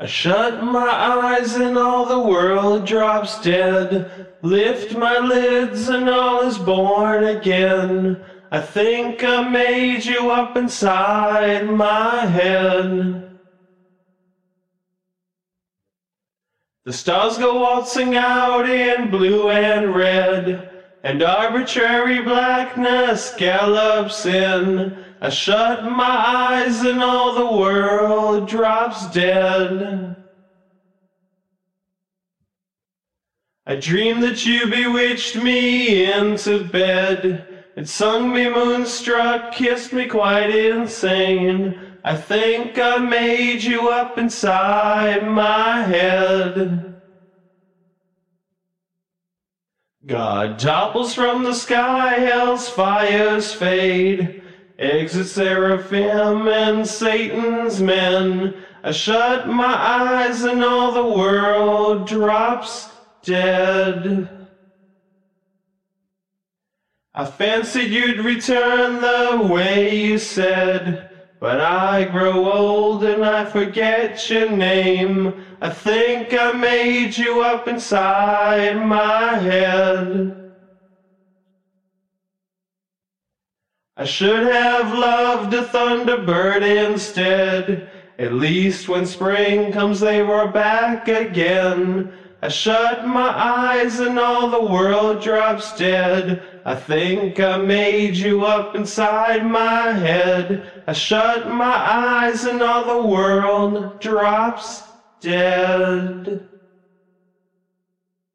I shut my eyes and all the world drops dead. Lift my lids and all is born again. I think I made you up inside my head. The stars go waltzing out in blue and red, and arbitrary blackness gallops in. I shut my eyes and all the world drops dead. I dreamed that you bewitched me into bed. It sung me moonstruck, kissed me quite insane. I think I made you up inside my head. God topples from the sky, hell's fires fade. Exit seraphim and Satan's men. I shut my eyes and all the world drops dead. I fancied you'd return the way you said, but I grow old and I forget your name. I think I made you up inside my head. I should have loved a thunderbird instead. At least when spring comes, they were back again. I shut my eyes and all the world drops dead. I think I made you up inside my head. I shut my eyes and all the world drops dead.